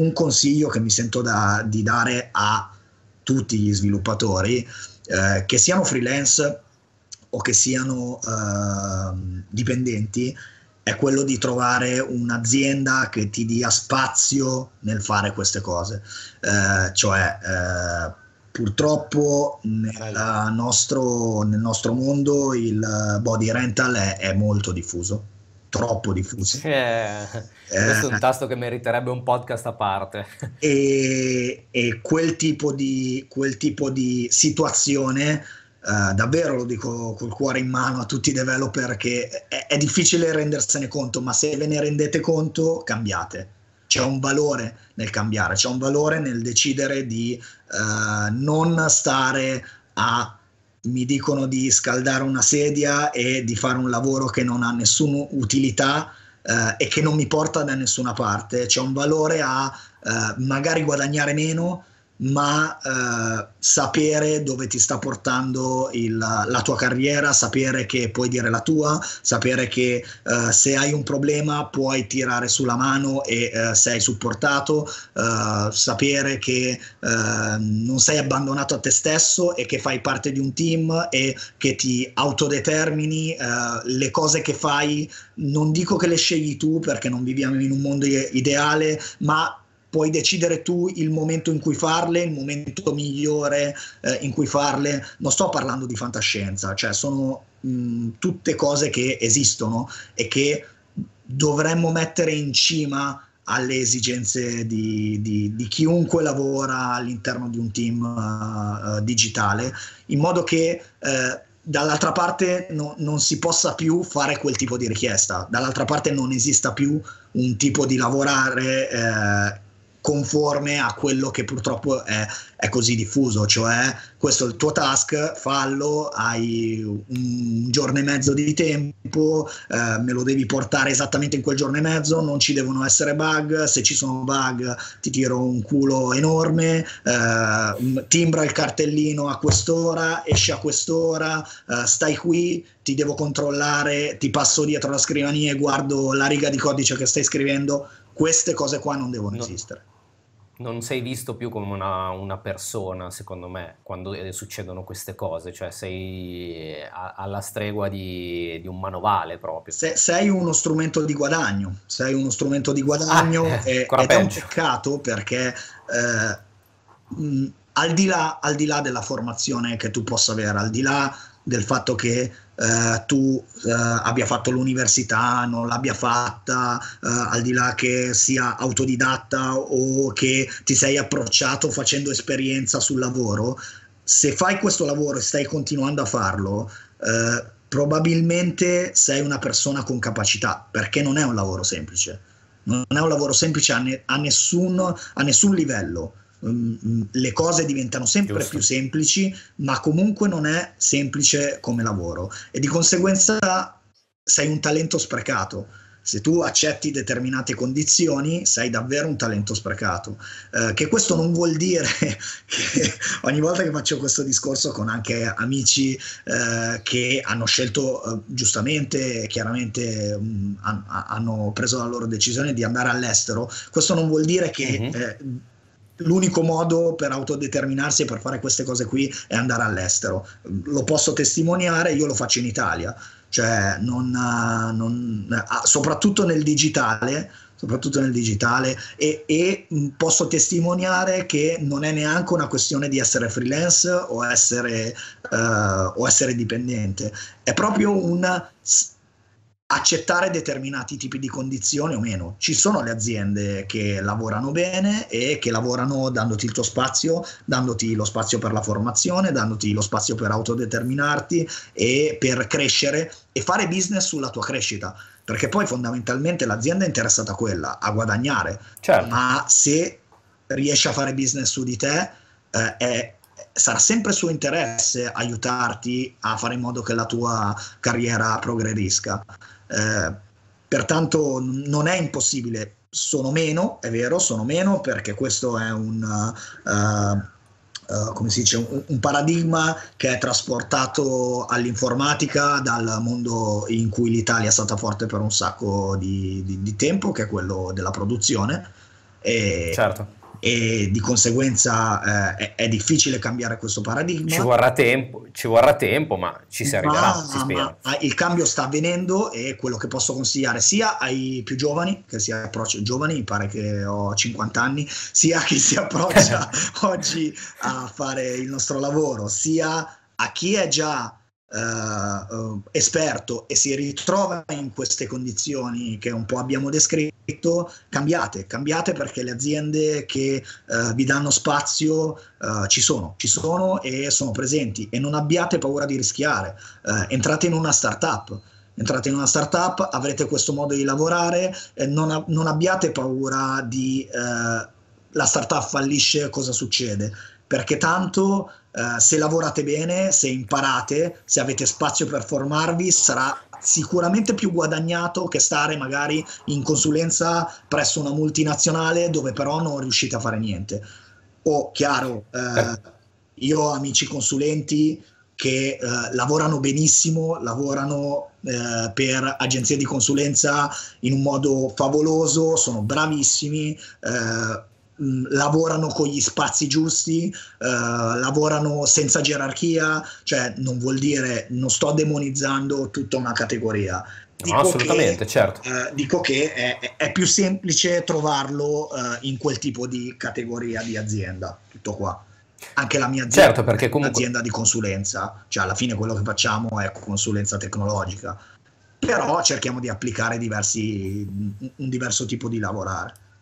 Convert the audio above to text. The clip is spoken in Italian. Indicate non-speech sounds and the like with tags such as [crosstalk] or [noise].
un consiglio che mi sento da, di dare a tutti gli sviluppatori, eh, che siano freelance o che siano eh, dipendenti, è quello di trovare un'azienda che ti dia spazio nel fare queste cose. Eh, cioè, eh, purtroppo nel nostro, nel nostro, mondo il body rental è, è molto diffuso troppo diffuso. Eh, questo è un eh. tasto che meriterebbe un podcast a parte. E, e quel, tipo di, quel, tipo di, situazione, eh, davvero lo dico col cuore in mano a tutti i developer, che è, è difficile rendersene conto, ma se ve ne rendete conto, cambiate c'è un valore nel cambiare, c'è un valore nel decidere di uh, non stare a mi dicono di scaldare una sedia e di fare un lavoro che non ha nessuna utilità eh, e che non mi porta da nessuna parte. C'è un valore a eh, magari guadagnare meno, ma eh, sapere dove ti sta portando il, la tua carriera, sapere che puoi dire la tua, sapere che eh, se hai un problema puoi tirare sulla mano e eh, sei supportato, eh, sapere che eh, non sei abbandonato a te stesso e che fai parte di un team e che ti autodetermini eh, le cose che fai. Non dico che le scegli tu perché non viviamo in un mondo ideale, ma puoi decidere tu il momento in cui farle, il momento migliore eh, in cui farle. Non sto parlando di fantascienza, cioè sono mh, tutte cose che esistono e che dovremmo mettere in cima alle esigenze di, di, di chiunque lavora all'interno di un team uh, digitale, in modo che uh, dall'altra parte no, non si possa più fare quel tipo di richiesta, dall'altra parte non esista più un tipo di lavorare uh, conforme a quello che purtroppo è, è, così diffuso, cioè questo è il tuo task, fallo, hai un giorno e mezzo di tempo, eh, me lo devi portare esattamente in quel giorno e mezzo, non ci devono essere bug, se ci sono bug ti tiro un culo enorme, eh, timbra il cartellino a quest'ora, esci a quest'ora, eh, stai qui, ti devo controllare, ti passo dietro la scrivania e guardo la riga di codice che stai scrivendo, queste cose qua non devono no. esistere non sei visto più come una, una, persona, secondo me, quando eh, succedono queste cose, cioè sei a, alla stregua di, di, un manovale proprio. Se, sei uno strumento di guadagno, sei uno strumento di guadagno ah, e, ed peggio. è un peccato perché eh, mh, al, di là, al di là della formazione che tu possa avere, al di là del fatto che eh, tu eh, abbia fatto l'università, non l'abbia fatta, eh, al di là che sia autodidatta o che ti sei approcciato facendo esperienza sul lavoro, se fai questo lavoro e stai continuando a farlo, eh, probabilmente sei una persona con capacità, perché non è un lavoro semplice. Non è un lavoro semplice a, ne- a, nessun, a nessun livello um, le cose diventano sempre Giusto. più semplici, ma comunque non è semplice come lavoro e di conseguenza sei un talento sprecato. Se tu accetti determinate condizioni, sei davvero un talento sprecato. Eh, che questo non vuol dire [laughs] che ogni volta che faccio questo discorso con anche amici eh, che hanno scelto eh, giustamente, chiaramente mh, mm, han, hanno preso la loro decisione di andare all'estero, questo non vuol dire che uh-huh l'unico modo per autodeterminarsi e per fare queste cose qui è andare all'estero. Lo posso testimoniare, io lo faccio in Italia, cioè non, non, soprattutto nel digitale, soprattutto nel digitale e, e, posso testimoniare che non è neanche una questione di essere freelance o essere, uh, o essere dipendente, è proprio un accettare determinati tipi di condizioni o meno. Ci sono le aziende che lavorano bene e che lavorano dandoti il tuo spazio, dandoti lo spazio per la formazione, dandoti lo spazio per autodeterminarti e per crescere e fare business sulla tua crescita. Perché poi fondamentalmente l'azienda è interessata a quella, a guadagnare. Certo. Ma se riesce a fare business su di te, eh, è, sarà sempre suo interesse aiutarti a fare in modo che la tua carriera progredisca. Eh, pertanto non è impossibile, sono meno, è vero, sono meno perché questo è un... Uh, Uh, come si dice, un, un, paradigma che è trasportato all'informatica dal mondo in cui l'Italia è stata forte per un sacco di, di, di tempo, che è quello della produzione. E, certo e di conseguenza eh, è, è, difficile cambiare questo paradigma. Ci vorrà tempo, ci vorrà tempo ma ci si arriverà, ma, si spera. Ma il cambio sta avvenendo e quello che posso consigliare sia ai più giovani, che si approcciano giovani, mi pare che ho 50 anni, sia a chi si approccia [laughs] oggi a fare il nostro lavoro, sia a chi è già Uh, esperto e si ritrova in queste condizioni che un po' abbiamo descritto, cambiate, cambiate perché le aziende che uh, vi danno spazio uh, ci sono, ci sono e sono presenti e non abbiate paura di rischiare, entrate in una startup. Entrate in una startup, avrete questo modo di lavorare, non, non abbiate paura di la startup fallisce, cosa succede? Perché tanto Uh, se lavorate bene, se imparate, se avete spazio per formarvi, sarà sicuramente più guadagnato che stare magari in consulenza presso una multinazionale dove però non riuscite a fare niente. O chiaro, uh, io ho amici consulenti che uh, lavorano benissimo, lavorano per agenzie di consulenza in un modo favoloso, sono bravissimi lavorano con gli spazi giusti, uh, lavorano senza gerarchia, cioè non vuol dire, non sto demonizzando tutta una categoria. Dico no, assolutamente, che, certo. Uh, dico che è, è, più semplice trovarlo uh, in quel tipo di categoria di azienda, tutto qua. Anche la mia azienda certo, perché comunque... è un'azienda di consulenza, cioè alla fine quello che facciamo è consulenza tecnologica, però cerchiamo di applicare diversi, un diverso tipo di lavorare.